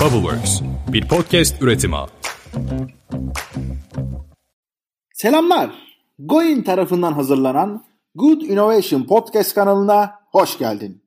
Bubbleworks, bir podcast üretimi. Selamlar. Goin tarafından hazırlanan Good Innovation Podcast kanalına hoş geldin.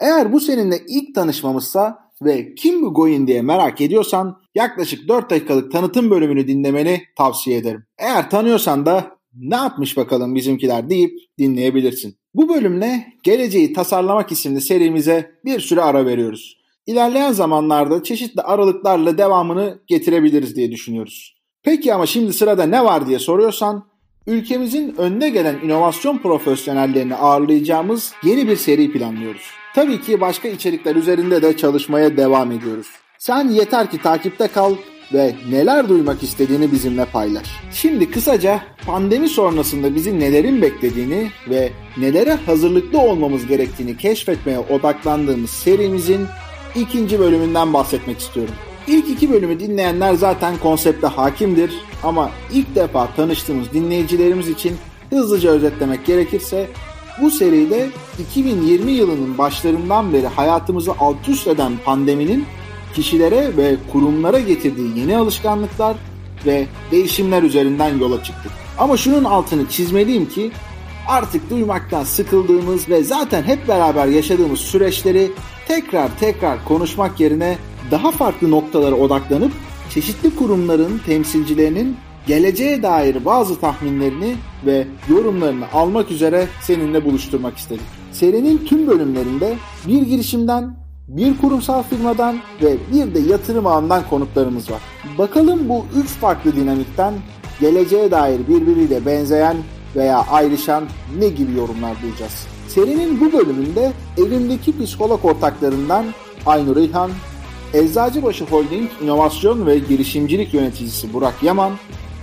Eğer bu seninle ilk tanışmamızsa ve kim bu Goin diye merak ediyorsan yaklaşık 4 dakikalık tanıtım bölümünü dinlemeni tavsiye ederim. Eğer tanıyorsan da ne yapmış bakalım bizimkiler deyip dinleyebilirsin. Bu bölümle Geleceği Tasarlamak isimli serimize bir süre ara veriyoruz. İlerleyen zamanlarda çeşitli aralıklarla devamını getirebiliriz diye düşünüyoruz. Peki ama şimdi sırada ne var diye soruyorsan, ülkemizin önüne gelen inovasyon profesyonellerini ağırlayacağımız yeni bir seri planlıyoruz. Tabii ki başka içerikler üzerinde de çalışmaya devam ediyoruz. Sen yeter ki takipte kal ve neler duymak istediğini bizimle paylaş. Şimdi kısaca pandemi sonrasında bizi nelerin beklediğini ve nelere hazırlıklı olmamız gerektiğini keşfetmeye odaklandığımız serimizin ikinci bölümünden bahsetmek istiyorum. İlk iki bölümü dinleyenler zaten konsepte hakimdir ama ilk defa tanıştığımız dinleyicilerimiz için hızlıca özetlemek gerekirse bu seride 2020 yılının başlarından beri hayatımızı alt üst eden pandeminin kişilere ve kurumlara getirdiği yeni alışkanlıklar ve değişimler üzerinden yola çıktık. Ama şunun altını çizmeliyim ki artık duymaktan sıkıldığımız ve zaten hep beraber yaşadığımız süreçleri tekrar tekrar konuşmak yerine daha farklı noktalara odaklanıp çeşitli kurumların temsilcilerinin geleceğe dair bazı tahminlerini ve yorumlarını almak üzere seninle buluşturmak istedik. Serinin tüm bölümlerinde bir girişimden, bir kurumsal firmadan ve bir de yatırım ağından konuklarımız var. Bakalım bu üç farklı dinamikten geleceğe dair birbiriyle benzeyen veya ayrışan ne gibi yorumlar duyacağız. Serinin bu bölümünde evimdeki psikolog ortaklarından Aynur İlhan, Eczacıbaşı Holding İnovasyon ve Girişimcilik Yöneticisi Burak Yaman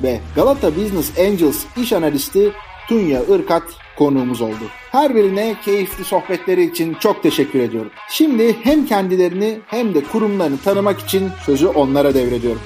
ve Galata Business Angels iş analisti Tunya Irkat konuğumuz oldu. Her birine keyifli sohbetleri için çok teşekkür ediyorum. Şimdi hem kendilerini hem de kurumlarını tanımak için sözü onlara devrediyorum.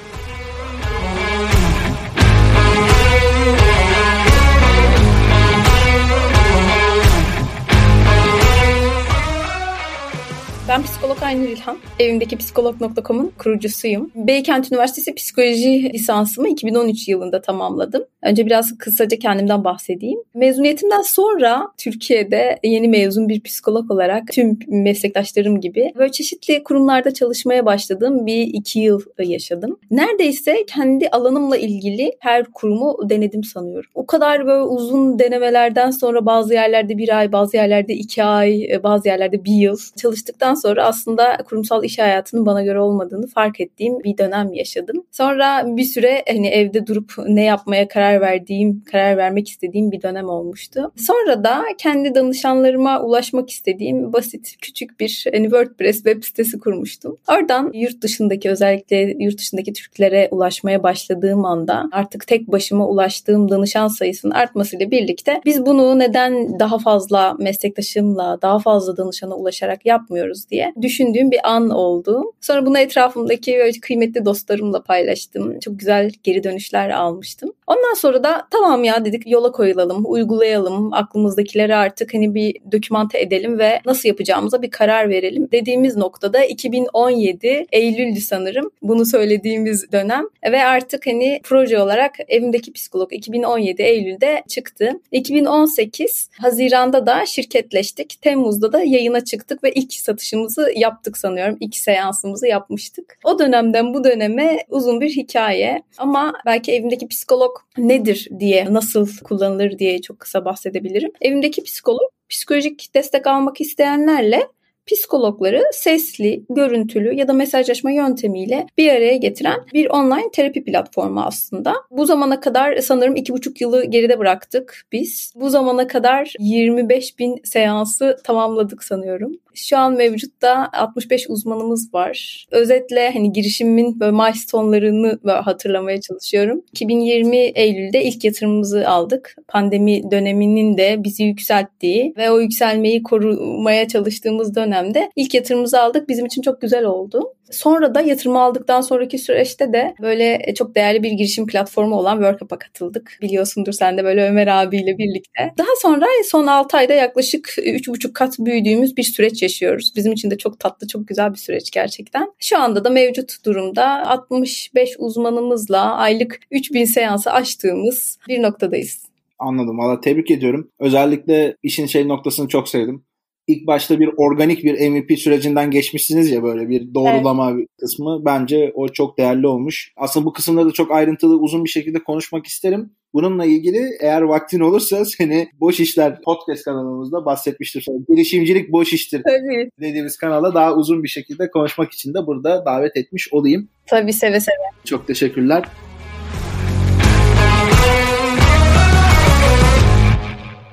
Ben psikolog Aynur İlhan. Evimdeki psikolog.com'un kurucusuyum. Beykent Üniversitesi Psikoloji lisansımı 2013 yılında tamamladım. Önce biraz kısaca kendimden bahsedeyim. Mezuniyetimden sonra Türkiye'de yeni mezun bir psikolog olarak tüm meslektaşlarım gibi böyle çeşitli kurumlarda çalışmaya başladığım bir iki yıl yaşadım. Neredeyse kendi alanımla ilgili her kurumu denedim sanıyorum. O kadar böyle uzun denemelerden sonra bazı yerlerde bir ay, bazı yerlerde iki ay, bazı yerlerde bir yıl çalıştıktan sonra aslında kurumsal iş hayatının bana göre olmadığını fark ettiğim bir dönem yaşadım. Sonra bir süre hani evde durup ne yapmaya karar verdiğim, karar vermek istediğim bir dönem olmuştu. Sonra da kendi danışanlarıma ulaşmak istediğim basit küçük bir hani WordPress web sitesi kurmuştum. Oradan yurt dışındaki özellikle yurt dışındaki Türklere ulaşmaya başladığım anda artık tek başıma ulaştığım danışan sayısının artmasıyla birlikte biz bunu neden daha fazla meslektaşımla, daha fazla danışana ulaşarak yapmıyoruz diye düşündüğüm bir an oldu. Sonra bunu etrafımdaki kıymetli dostlarımla paylaştım. Çok güzel geri dönüşler almıştım. Ondan sonra da tamam ya dedik yola koyulalım, uygulayalım. Aklımızdakileri artık hani bir dokümante edelim ve nasıl yapacağımıza bir karar verelim. Dediğimiz noktada 2017 Eylül'dü sanırım bunu söylediğimiz dönem ve artık hani proje olarak evimdeki psikolog 2017 Eylül'de çıktı. 2018 Haziran'da da şirketleştik. Temmuz'da da yayına çıktık ve ilk satışımızı yaptık sanıyorum. İlk seansımızı yapmıştık. O dönemden bu döneme uzun bir hikaye ama belki evimdeki psikolog nedir diye, nasıl kullanılır diye çok kısa bahsedebilirim. Evimdeki psikolog psikolojik destek almak isteyenlerle psikologları sesli, görüntülü ya da mesajlaşma yöntemiyle bir araya getiren bir online terapi platformu aslında. Bu zamana kadar sanırım iki buçuk yılı geride bıraktık biz. Bu zamana kadar 25 bin seansı tamamladık sanıyorum. Şu an mevcutta 65 uzmanımız var. Özetle hani girişimin böyle milestone'larını hatırlamaya çalışıyorum. 2020 Eylül'de ilk yatırımımızı aldık. Pandemi döneminin de bizi yükselttiği ve o yükselmeyi korumaya çalıştığımız dönem dönemde ilk yatırımımızı aldık. Bizim için çok güzel oldu. Sonra da yatırım aldıktan sonraki süreçte de böyle e, çok değerli bir girişim platformu olan WorkUp'a katıldık. Biliyorsundur sen de böyle Ömer abiyle birlikte. Daha sonra son 6 ayda yaklaşık 3,5 kat büyüdüğümüz bir süreç yaşıyoruz. Bizim için de çok tatlı, çok güzel bir süreç gerçekten. Şu anda da mevcut durumda 65 uzmanımızla aylık 3000 seansı açtığımız bir noktadayız. Anladım. Valla tebrik ediyorum. Özellikle işin şey noktasını çok sevdim ilk başta bir organik bir MVP sürecinden geçmişsiniz ya böyle bir doğrulama evet. kısmı. Bence o çok değerli olmuş. Aslında bu kısımda da çok ayrıntılı uzun bir şekilde konuşmak isterim. Bununla ilgili eğer vaktin olursa seni Boş İşler podcast kanalımızda bahsetmiştir. Girişimcilik boş iştir Tabii. dediğimiz kanala daha uzun bir şekilde konuşmak için de burada davet etmiş olayım. Tabii seve seve. Çok teşekkürler.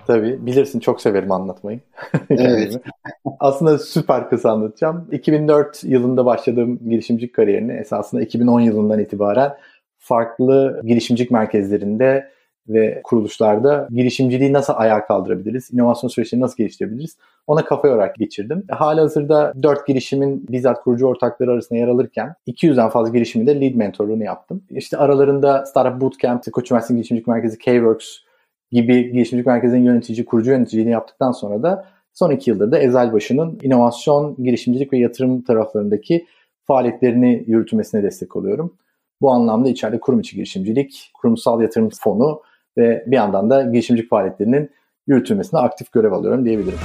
Tabii bilirsin çok severim anlatmayı. Evet. Aslında süper kısa anlatacağım. 2004 yılında başladığım girişimcilik kariyerini esasında 2010 yılından itibaren farklı girişimcilik merkezlerinde ve kuruluşlarda girişimciliği nasıl ayağa kaldırabiliriz, inovasyon süreçlerini nasıl geliştirebiliriz ona kafa yorarak geçirdim. Hala hazırda 4 girişimin bizzat kurucu ortakları arasında yer alırken 200'den fazla girişimin de lead mentorluğunu yaptım. İşte aralarında Startup Bootcamp, Koç Üniversitesi Girişimcilik Merkezi, K-Works, gibi girişimcilik merkezinin yönetici, kurucu yöneticiliğini yaptıktan sonra da son iki yıldır da Ezelbaşı'nın inovasyon, girişimcilik ve yatırım taraflarındaki faaliyetlerini yürütmesine destek oluyorum. Bu anlamda içeride kurum içi girişimcilik, kurumsal yatırım fonu ve bir yandan da girişimcilik faaliyetlerinin yürütülmesine aktif görev alıyorum diyebilirim.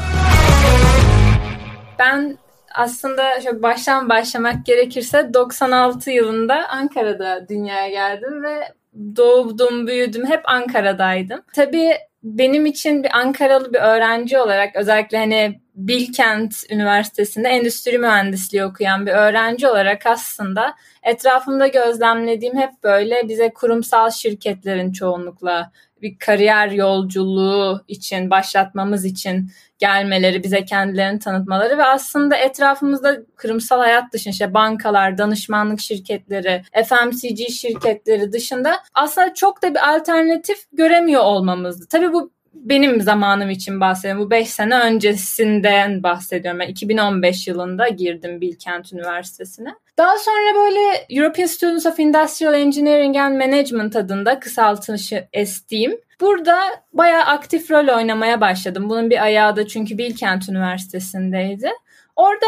Ben aslında şöyle baştan başlamak gerekirse 96 yılında Ankara'da dünyaya geldim ve doğdum, büyüdüm, hep Ankara'daydım. Tabii benim için bir Ankaralı bir öğrenci olarak özellikle hani Bilkent Üniversitesi'nde endüstri mühendisliği okuyan bir öğrenci olarak aslında etrafımda gözlemlediğim hep böyle bize kurumsal şirketlerin çoğunlukla bir kariyer yolculuğu için başlatmamız için gelmeleri, bize kendilerini tanıtmaları ve aslında etrafımızda kurumsal hayat dışında işte bankalar, danışmanlık şirketleri, FMCG şirketleri dışında aslında çok da bir alternatif göremiyor olmamızdı. Tabii bu benim zamanım için bahsediyorum. Bu 5 sene öncesinden bahsediyorum. Ben 2015 yılında girdim Bilkent Üniversitesi'ne. Daha sonra böyle European Students of Industrial Engineering and Management adında kısaltışı STEAM. Burada bayağı aktif rol oynamaya başladım. Bunun bir ayağı da çünkü Bilkent Üniversitesi'ndeydi. Orada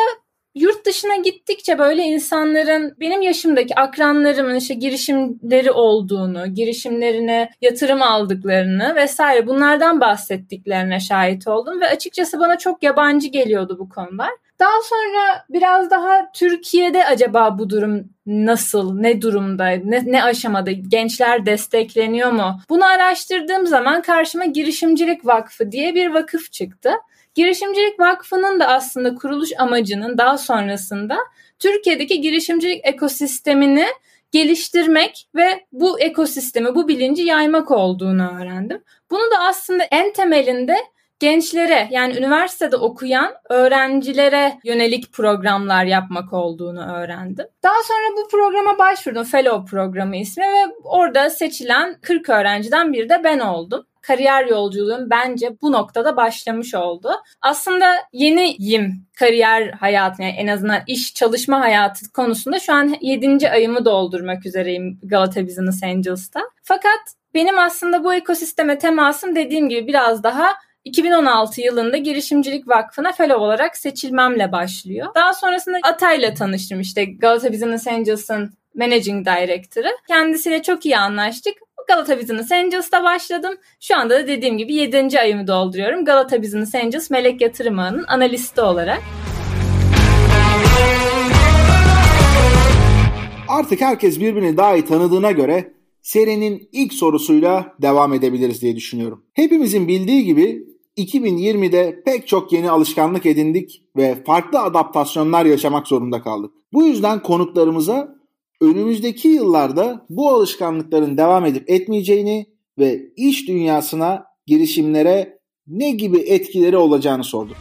yurt dışına gittikçe böyle insanların benim yaşımdaki akranlarımın işte girişimleri olduğunu, girişimlerine yatırım aldıklarını vesaire bunlardan bahsettiklerine şahit oldum ve açıkçası bana çok yabancı geliyordu bu konular. Daha sonra biraz daha Türkiye'de acaba bu durum nasıl, ne durumda, ne, ne aşamada, gençler destekleniyor mu? Bunu araştırdığım zaman karşıma Girişimcilik Vakfı diye bir vakıf çıktı. Girişimcilik Vakfı'nın da aslında kuruluş amacının daha sonrasında Türkiye'deki girişimcilik ekosistemini geliştirmek ve bu ekosistemi, bu bilinci yaymak olduğunu öğrendim. Bunu da aslında en temelinde gençlere yani üniversitede okuyan öğrencilere yönelik programlar yapmak olduğunu öğrendim. Daha sonra bu programa başvurdum. Fellow programı ismi ve orada seçilen 40 öğrenciden biri de ben oldum kariyer yolculuğum bence bu noktada başlamış oldu. Aslında yeniyim kariyer hayatı yani en azından iş çalışma hayatı konusunda şu an 7. ayımı doldurmak üzereyim Galata Business Angels'ta. Fakat benim aslında bu ekosisteme temasım dediğim gibi biraz daha 2016 yılında Girişimcilik Vakfı'na fellow olarak seçilmemle başlıyor. Daha sonrasında Atay'la tanıştım işte Galata Business Angels'ın Managing Director'ı. Kendisiyle çok iyi anlaştık. Galata Business Angels'ta başladım. Şu anda da dediğim gibi 7. ayımı dolduruyorum. Galata Business Angels Melek Yatırım Ağı'nın analisti olarak. Artık herkes birbirini daha iyi tanıdığına göre serinin ilk sorusuyla devam edebiliriz diye düşünüyorum. Hepimizin bildiği gibi 2020'de pek çok yeni alışkanlık edindik ve farklı adaptasyonlar yaşamak zorunda kaldık. Bu yüzden konuklarımıza önümüzdeki yıllarda bu alışkanlıkların devam edip etmeyeceğini ve iş dünyasına, girişimlere ne gibi etkileri olacağını sorduk.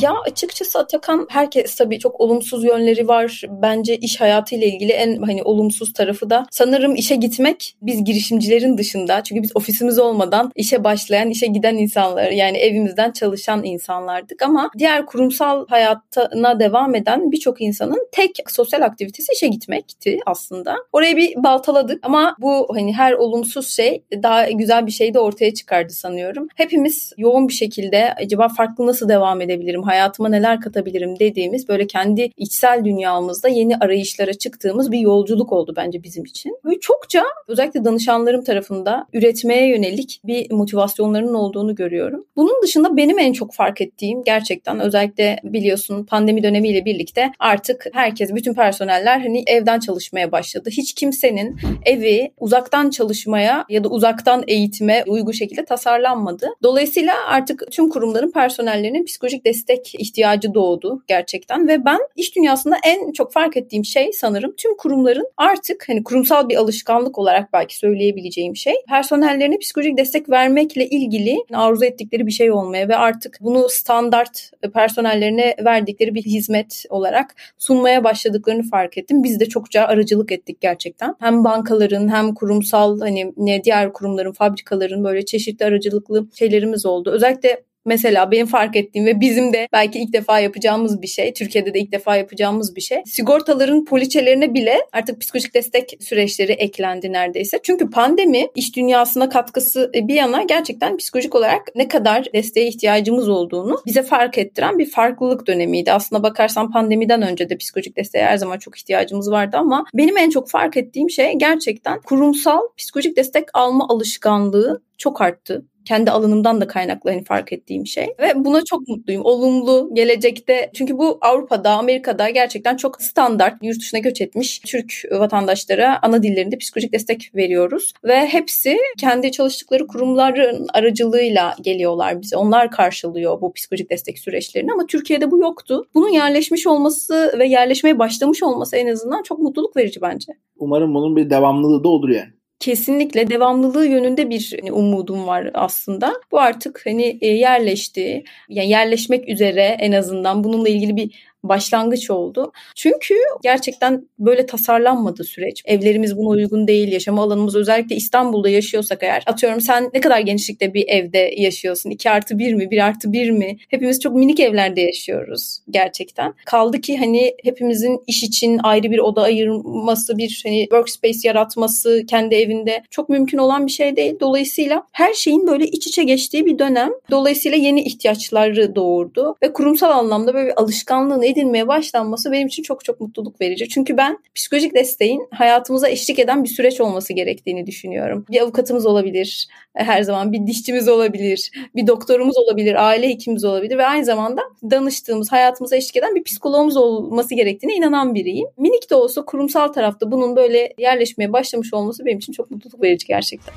Ya açıkçası Atakan herkes tabii çok olumsuz yönleri var. Bence iş hayatıyla ilgili en hani olumsuz tarafı da sanırım işe gitmek biz girişimcilerin dışında çünkü biz ofisimiz olmadan işe başlayan, işe giden insanlar yani evimizden çalışan insanlardık ama diğer kurumsal hayatına devam eden birçok insanın tek sosyal aktivitesi işe gitmekti aslında. Orayı bir baltaladık ama bu hani her olumsuz şey daha güzel bir şey de ortaya çıkardı sanıyorum. Hepimiz yoğun bir şekilde acaba farklı nasıl devam edebilirim, hayatıma neler katabilirim dediğimiz böyle kendi içsel dünyamızda yeni arayışlara çıktığımız bir yolculuk oldu bence bizim için. Ve çokça özellikle danışanlarım tarafında üretmeye yönelik bir motivasyonlarının olduğunu görüyorum. Bunun dışında benim en çok fark ettiğim gerçekten özellikle biliyorsun pandemi dönemiyle birlikte artık herkes bütün personeller hani evden çalışmaya başladı. Hiç kimsenin evi uzaktan çalışmaya ya da uzaktan eğitime uygun şekilde tasarlanmadı. Dolayısıyla artık tüm kurumların personellerinin psikolojik destek ihtiyacı doğdu gerçekten ve ben iş dünyasında en çok fark ettiğim şey sanırım tüm kurumların artık hani kurumsal bir alışkanlık olarak belki söyleyebileceğim şey personellerine psikolojik destek vermekle ilgili arzu ettikleri bir şey olmaya ve artık bunu standart personellerine verdikleri bir hizmet olarak sunmaya başladıklarını fark ettim. Biz de çokça aracılık ettik gerçekten. Hem bankaların hem kurumsal hani diğer kurumların, fabrikaların böyle çeşitli aracılıklı şeylerimiz oldu. Özellikle Mesela benim fark ettiğim ve bizim de belki ilk defa yapacağımız bir şey, Türkiye'de de ilk defa yapacağımız bir şey. Sigortaların poliçelerine bile artık psikolojik destek süreçleri eklendi neredeyse. Çünkü pandemi iş dünyasına katkısı bir yana gerçekten psikolojik olarak ne kadar desteğe ihtiyacımız olduğunu bize fark ettiren bir farklılık dönemiydi. Aslına bakarsan pandemiden önce de psikolojik desteğe her zaman çok ihtiyacımız vardı ama benim en çok fark ettiğim şey gerçekten kurumsal psikolojik destek alma alışkanlığı çok arttı kendi alanımdan da kaynaklı hani fark ettiğim şey. Ve buna çok mutluyum. Olumlu gelecekte çünkü bu Avrupa'da, Amerika'da gerçekten çok standart yurt dışına göç etmiş Türk vatandaşlara ana dillerinde psikolojik destek veriyoruz. Ve hepsi kendi çalıştıkları kurumların aracılığıyla geliyorlar bize. Onlar karşılıyor bu psikolojik destek süreçlerini ama Türkiye'de bu yoktu. Bunun yerleşmiş olması ve yerleşmeye başlamış olması en azından çok mutluluk verici bence. Umarım bunun bir devamlılığı da olur yani kesinlikle devamlılığı yönünde bir hani, umudum var aslında. Bu artık hani e, yerleşti. Yani yerleşmek üzere en azından bununla ilgili bir başlangıç oldu. Çünkü gerçekten böyle tasarlanmadı süreç. Evlerimiz buna uygun değil. Yaşama alanımız özellikle İstanbul'da yaşıyorsak eğer. Atıyorum sen ne kadar genişlikte bir evde yaşıyorsun? 2 artı 1 mi? 1 artı 1 mi? Hepimiz çok minik evlerde yaşıyoruz gerçekten. Kaldı ki hani hepimizin iş için ayrı bir oda ayırması, bir hani workspace yaratması kendi evinde çok mümkün olan bir şey değil. Dolayısıyla her şeyin böyle iç içe geçtiği bir dönem. Dolayısıyla yeni ihtiyaçları doğurdu ve kurumsal anlamda böyle bir alışkanlığın edinmeye başlanması benim için çok çok mutluluk verici. Çünkü ben psikolojik desteğin hayatımıza eşlik eden bir süreç olması gerektiğini düşünüyorum. Bir avukatımız olabilir her zaman, bir dişçimiz olabilir, bir doktorumuz olabilir, aile hekimimiz olabilir ve aynı zamanda danıştığımız, hayatımıza eşlik eden bir psikologumuz olması gerektiğine inanan biriyim. Minik de olsa kurumsal tarafta bunun böyle yerleşmeye başlamış olması benim için çok mutluluk verici gerçekten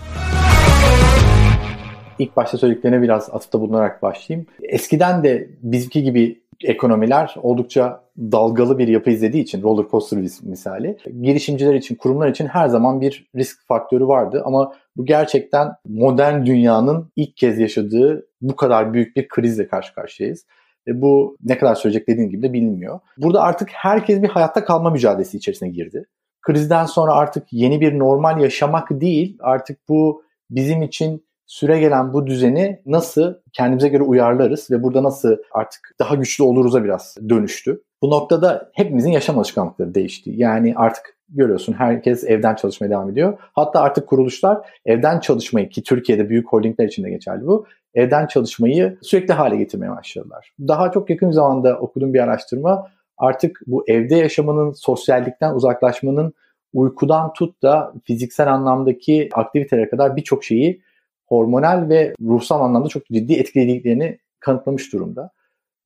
İlk başta söylediklerine biraz atıfta bulunarak başlayayım. Eskiden de bizimki gibi ekonomiler oldukça dalgalı bir yapı izlediği için roller coaster misali girişimciler için, kurumlar için her zaman bir risk faktörü vardı ama bu gerçekten modern dünyanın ilk kez yaşadığı bu kadar büyük bir krizle karşı karşıyayız. E bu ne kadar sürecek dediğim gibi de bilinmiyor. Burada artık herkes bir hayatta kalma mücadelesi içerisine girdi. Krizden sonra artık yeni bir normal yaşamak değil, artık bu bizim için süre gelen bu düzeni nasıl kendimize göre uyarlarız ve burada nasıl artık daha güçlü oluruz'a biraz dönüştü. Bu noktada hepimizin yaşam alışkanlıkları değişti. Yani artık görüyorsun herkes evden çalışmaya devam ediyor. Hatta artık kuruluşlar evden çalışmayı ki Türkiye'de büyük holdingler için de geçerli bu. Evden çalışmayı sürekli hale getirmeye başladılar. Daha çok yakın zamanda okuduğum bir araştırma artık bu evde yaşamanın, sosyallikten uzaklaşmanın uykudan tut da fiziksel anlamdaki aktivitelere kadar birçok şeyi hormonal ve ruhsal anlamda çok ciddi etkilediklerini kanıtlamış durumda.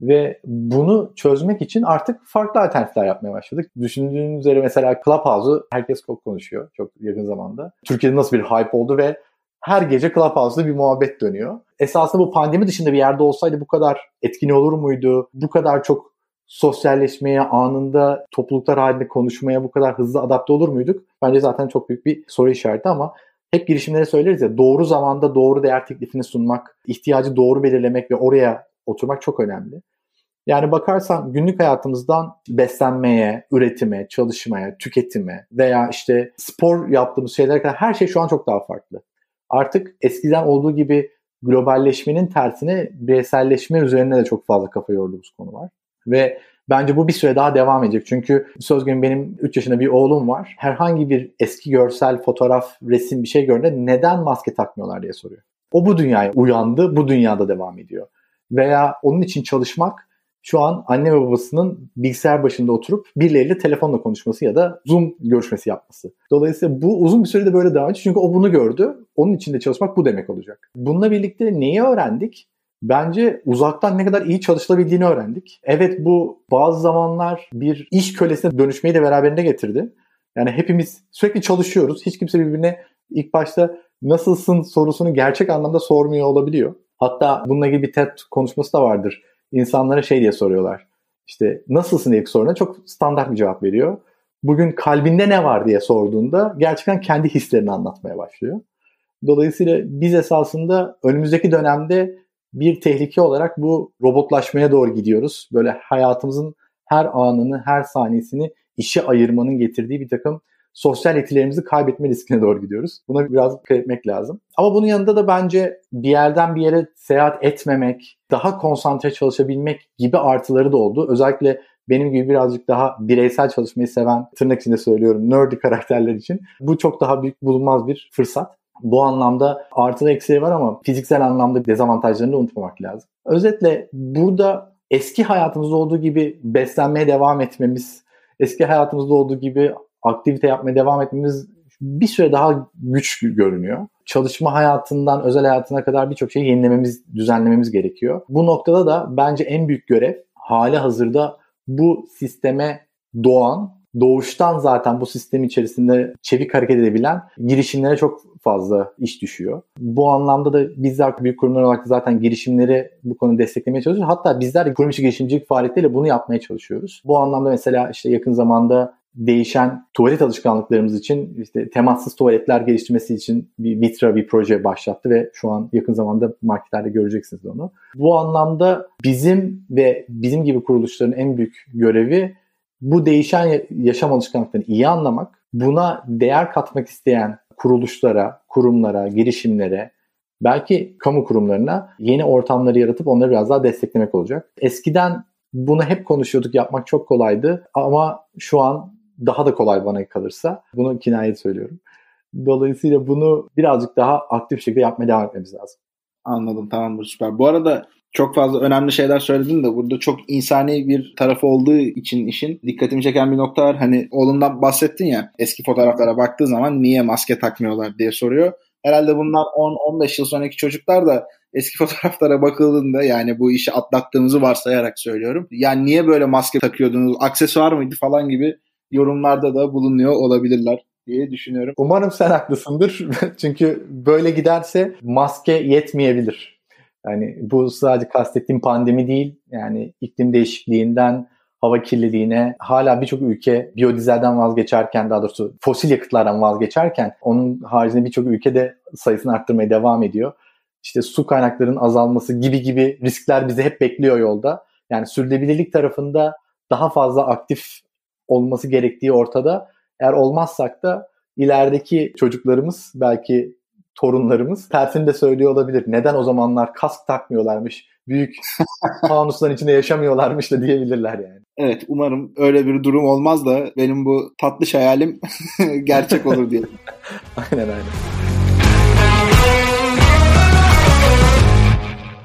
Ve bunu çözmek için artık farklı alternatifler yapmaya başladık. Düşündüğünüz üzere mesela Clubhouse'u herkes çok konuşuyor çok yakın zamanda. Türkiye'de nasıl bir hype oldu ve her gece Clubhouse'da bir muhabbet dönüyor. Esasında bu pandemi dışında bir yerde olsaydı bu kadar etkin olur muydu? Bu kadar çok sosyalleşmeye, anında topluluklar halinde konuşmaya bu kadar hızlı adapte olur muyduk? Bence zaten çok büyük bir soru işareti ama hep girişimlere söyleriz ya doğru zamanda doğru değer teklifini sunmak, ihtiyacı doğru belirlemek ve oraya oturmak çok önemli. Yani bakarsan günlük hayatımızdan beslenmeye, üretime, çalışmaya, tüketime veya işte spor yaptığımız şeylere kadar her şey şu an çok daha farklı. Artık eskiden olduğu gibi globalleşmenin tersine bireyselleşme üzerine de çok fazla kafa yorduğumuz konu var. Ve bence bu bir süre daha devam edecek. Çünkü söz gün benim 3 yaşında bir oğlum var. Herhangi bir eski görsel, fotoğraf, resim bir şey gördüğünde neden maske takmıyorlar diye soruyor. O bu dünyaya uyandı, bu dünyada devam ediyor. Veya onun için çalışmak şu an anne ve babasının bilgisayar başında oturup birileriyle telefonla konuşması ya da Zoom görüşmesi yapması. Dolayısıyla bu uzun bir sürede böyle devam edecek. Çünkü o bunu gördü. Onun içinde çalışmak bu demek olacak. Bununla birlikte neyi öğrendik? Bence uzaktan ne kadar iyi çalışılabildiğini öğrendik. Evet bu bazı zamanlar bir iş kölesine dönüşmeyi de beraberinde getirdi. Yani hepimiz sürekli çalışıyoruz. Hiç kimse birbirine ilk başta nasılsın sorusunu gerçek anlamda sormuyor olabiliyor. Hatta bununla ilgili bir TED konuşması da vardır. İnsanlara şey diye soruyorlar. İşte nasılsın ilk soruna çok standart bir cevap veriyor. Bugün kalbinde ne var diye sorduğunda gerçekten kendi hislerini anlatmaya başlıyor. Dolayısıyla biz esasında önümüzdeki dönemde bir tehlike olarak bu robotlaşmaya doğru gidiyoruz. Böyle hayatımızın her anını, her saniyesini işe ayırmanın getirdiği bir takım sosyal etilerimizi kaybetme riskine doğru gidiyoruz. Buna biraz dikkat etmek lazım. Ama bunun yanında da bence bir yerden bir yere seyahat etmemek, daha konsantre çalışabilmek gibi artıları da oldu. Özellikle benim gibi birazcık daha bireysel çalışmayı seven, tırnak içinde söylüyorum, nerdy karakterler için bu çok daha büyük bulunmaz bir fırsat. Bu anlamda artı eksiği var ama fiziksel anlamda dezavantajlarını da unutmamak lazım. Özetle burada eski hayatımızda olduğu gibi beslenmeye devam etmemiz, eski hayatımızda olduğu gibi aktivite yapmaya devam etmemiz bir süre daha güç görünüyor. Çalışma hayatından özel hayatına kadar birçok şeyi yenilememiz, düzenlememiz gerekiyor. Bu noktada da bence en büyük görev hali hazırda bu sisteme doğan doğuştan zaten bu sistem içerisinde çevik hareket edebilen girişimlere çok fazla iş düşüyor. Bu anlamda da bizler büyük kurumlar olarak zaten girişimleri bu konuda desteklemeye çalışıyoruz. Hatta bizler kurum içi girişimcilik faaliyetleriyle bunu yapmaya çalışıyoruz. Bu anlamda mesela işte yakın zamanda değişen tuvalet alışkanlıklarımız için işte temassız tuvaletler geliştirmesi için bir Vitra bir proje başlattı ve şu an yakın zamanda marketlerde göreceksiniz onu. Bu anlamda bizim ve bizim gibi kuruluşların en büyük görevi bu değişen yaşam alışkanlıklarını iyi anlamak, buna değer katmak isteyen kuruluşlara, kurumlara, girişimlere, belki kamu kurumlarına yeni ortamları yaratıp onları biraz daha desteklemek olacak. Eskiden bunu hep konuşuyorduk, yapmak çok kolaydı ama şu an daha da kolay bana kalırsa. Bunu kinayet söylüyorum. Dolayısıyla bunu birazcık daha aktif şekilde yapmaya devam etmemiz lazım. Anladım tamamdır süper. Bu arada çok fazla önemli şeyler söyledin de burada çok insani bir tarafı olduğu için işin dikkatimi çeken bir nokta var. Hani oğlundan bahsettin ya eski fotoğraflara baktığı zaman niye maske takmıyorlar diye soruyor. Herhalde bunlar 10-15 yıl sonraki çocuklar da eski fotoğraflara bakıldığında yani bu işi atlattığımızı varsayarak söylüyorum. Yani niye böyle maske takıyordunuz, aksesuar mıydı falan gibi yorumlarda da bulunuyor olabilirler diye düşünüyorum. Umarım sen haklısındır. Çünkü böyle giderse maske yetmeyebilir. Yani bu sadece kastettiğim pandemi değil. Yani iklim değişikliğinden hava kirliliğine hala birçok ülke biyodizelden vazgeçerken daha doğrusu fosil yakıtlardan vazgeçerken onun haricinde birçok ülke de sayısını arttırmaya devam ediyor. İşte su kaynaklarının azalması gibi gibi riskler bizi hep bekliyor yolda. Yani sürdürülebilirlik tarafında daha fazla aktif olması gerektiği ortada. Eğer olmazsak da ilerideki çocuklarımız belki torunlarımız tersini de söylüyor olabilir. Neden o zamanlar kask takmıyorlarmış? Büyük fanusların içinde yaşamıyorlarmış da diyebilirler yani. Evet umarım öyle bir durum olmaz da benim bu tatlış hayalim gerçek olur diye. aynen aynen.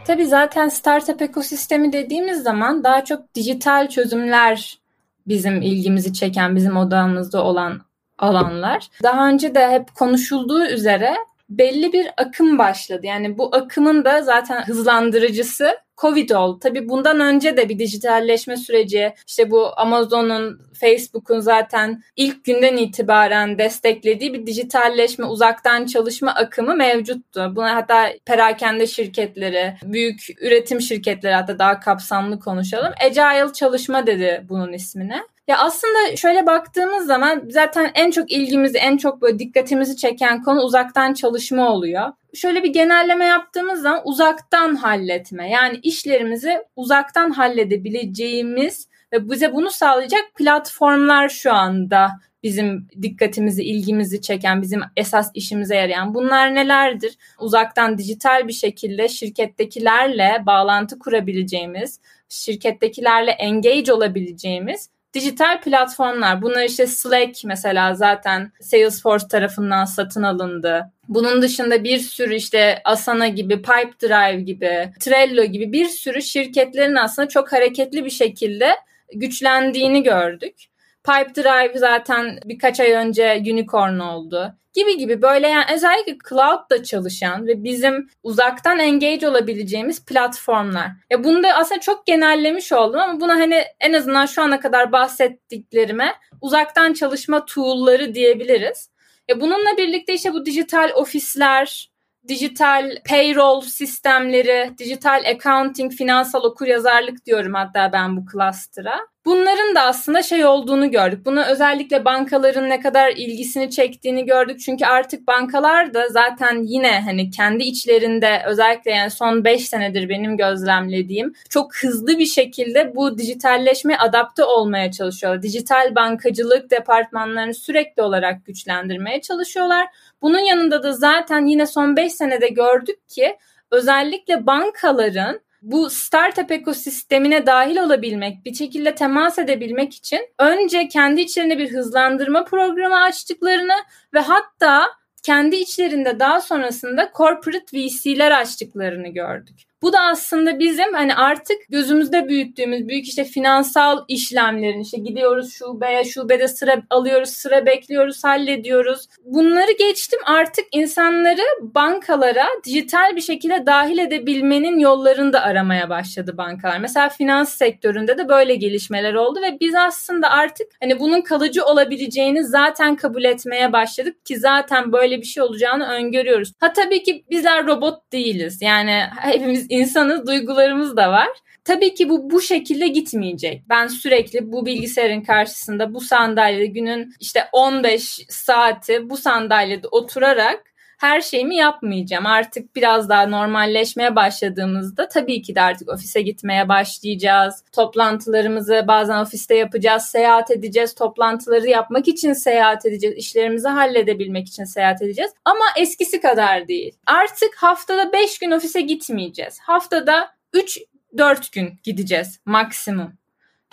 Tabii zaten startup ekosistemi dediğimiz zaman daha çok dijital çözümler bizim ilgimizi çeken, bizim odamızda olan alanlar. Daha önce de hep konuşulduğu üzere belli bir akım başladı. Yani bu akımın da zaten hızlandırıcısı Covid oldu. Tabii bundan önce de bir dijitalleşme süreci, işte bu Amazon'un, Facebook'un zaten ilk günden itibaren desteklediği bir dijitalleşme, uzaktan çalışma akımı mevcuttu. Buna hatta perakende şirketleri, büyük üretim şirketleri hatta daha kapsamlı konuşalım. Agile çalışma dedi bunun ismine. Ya aslında şöyle baktığımız zaman zaten en çok ilgimizi, en çok böyle dikkatimizi çeken konu uzaktan çalışma oluyor. Şöyle bir genelleme yaptığımız zaman uzaktan halletme. Yani işlerimizi uzaktan halledebileceğimiz ve bize bunu sağlayacak platformlar şu anda bizim dikkatimizi, ilgimizi çeken, bizim esas işimize yarayan bunlar nelerdir? Uzaktan dijital bir şekilde şirkettekilerle bağlantı kurabileceğimiz, şirkettekilerle engage olabileceğimiz dijital platformlar. Bunlar işte Slack mesela zaten Salesforce tarafından satın alındı. Bunun dışında bir sürü işte Asana gibi, Pipedrive gibi, Trello gibi bir sürü şirketlerin aslında çok hareketli bir şekilde güçlendiğini gördük. Pipedrive zaten birkaç ay önce unicorn oldu gibi gibi böyle yani özellikle cloud'da çalışan ve bizim uzaktan engage olabileceğimiz platformlar. Ya bunu da aslında çok genellemiş oldum ama buna hani en azından şu ana kadar bahsettiklerime uzaktan çalışma tool'ları diyebiliriz. Ya bununla birlikte işte bu dijital ofisler, dijital payroll sistemleri, dijital accounting, finansal okuryazarlık diyorum hatta ben bu cluster'a. Bunların da aslında şey olduğunu gördük. Bunu özellikle bankaların ne kadar ilgisini çektiğini gördük. Çünkü artık bankalar da zaten yine hani kendi içlerinde özellikle yani son 5 senedir benim gözlemlediğim çok hızlı bir şekilde bu dijitalleşme adapte olmaya çalışıyorlar. Dijital bankacılık departmanlarını sürekli olarak güçlendirmeye çalışıyorlar. Bunun yanında da zaten yine son 5 senede gördük ki özellikle bankaların bu startup ekosistemine dahil olabilmek, bir şekilde temas edebilmek için önce kendi içlerinde bir hızlandırma programı açtıklarını ve hatta kendi içlerinde daha sonrasında corporate VC'ler açtıklarını gördük. Bu da aslında bizim hani artık gözümüzde büyüttüğümüz büyük işte finansal işlemlerin işte gidiyoruz şubeye, şubede sıra alıyoruz, sıra bekliyoruz, hallediyoruz. Bunları geçtim artık insanları bankalara dijital bir şekilde dahil edebilmenin yollarını da aramaya başladı bankalar. Mesela finans sektöründe de böyle gelişmeler oldu ve biz aslında artık hani bunun kalıcı olabileceğini zaten kabul etmeye başladık ki zaten böyle bir şey olacağını öngörüyoruz. Ha tabii ki bizler robot değiliz. Yani hepimiz insanız, duygularımız da var. Tabii ki bu bu şekilde gitmeyecek. Ben sürekli bu bilgisayarın karşısında bu sandalyede günün işte 15 saati bu sandalyede oturarak her şeyimi yapmayacağım. Artık biraz daha normalleşmeye başladığımızda tabii ki de artık ofise gitmeye başlayacağız. Toplantılarımızı bazen ofiste yapacağız, seyahat edeceğiz. Toplantıları yapmak için seyahat edeceğiz. İşlerimizi halledebilmek için seyahat edeceğiz. Ama eskisi kadar değil. Artık haftada 5 gün ofise gitmeyeceğiz. Haftada 3-4 gün gideceğiz maksimum.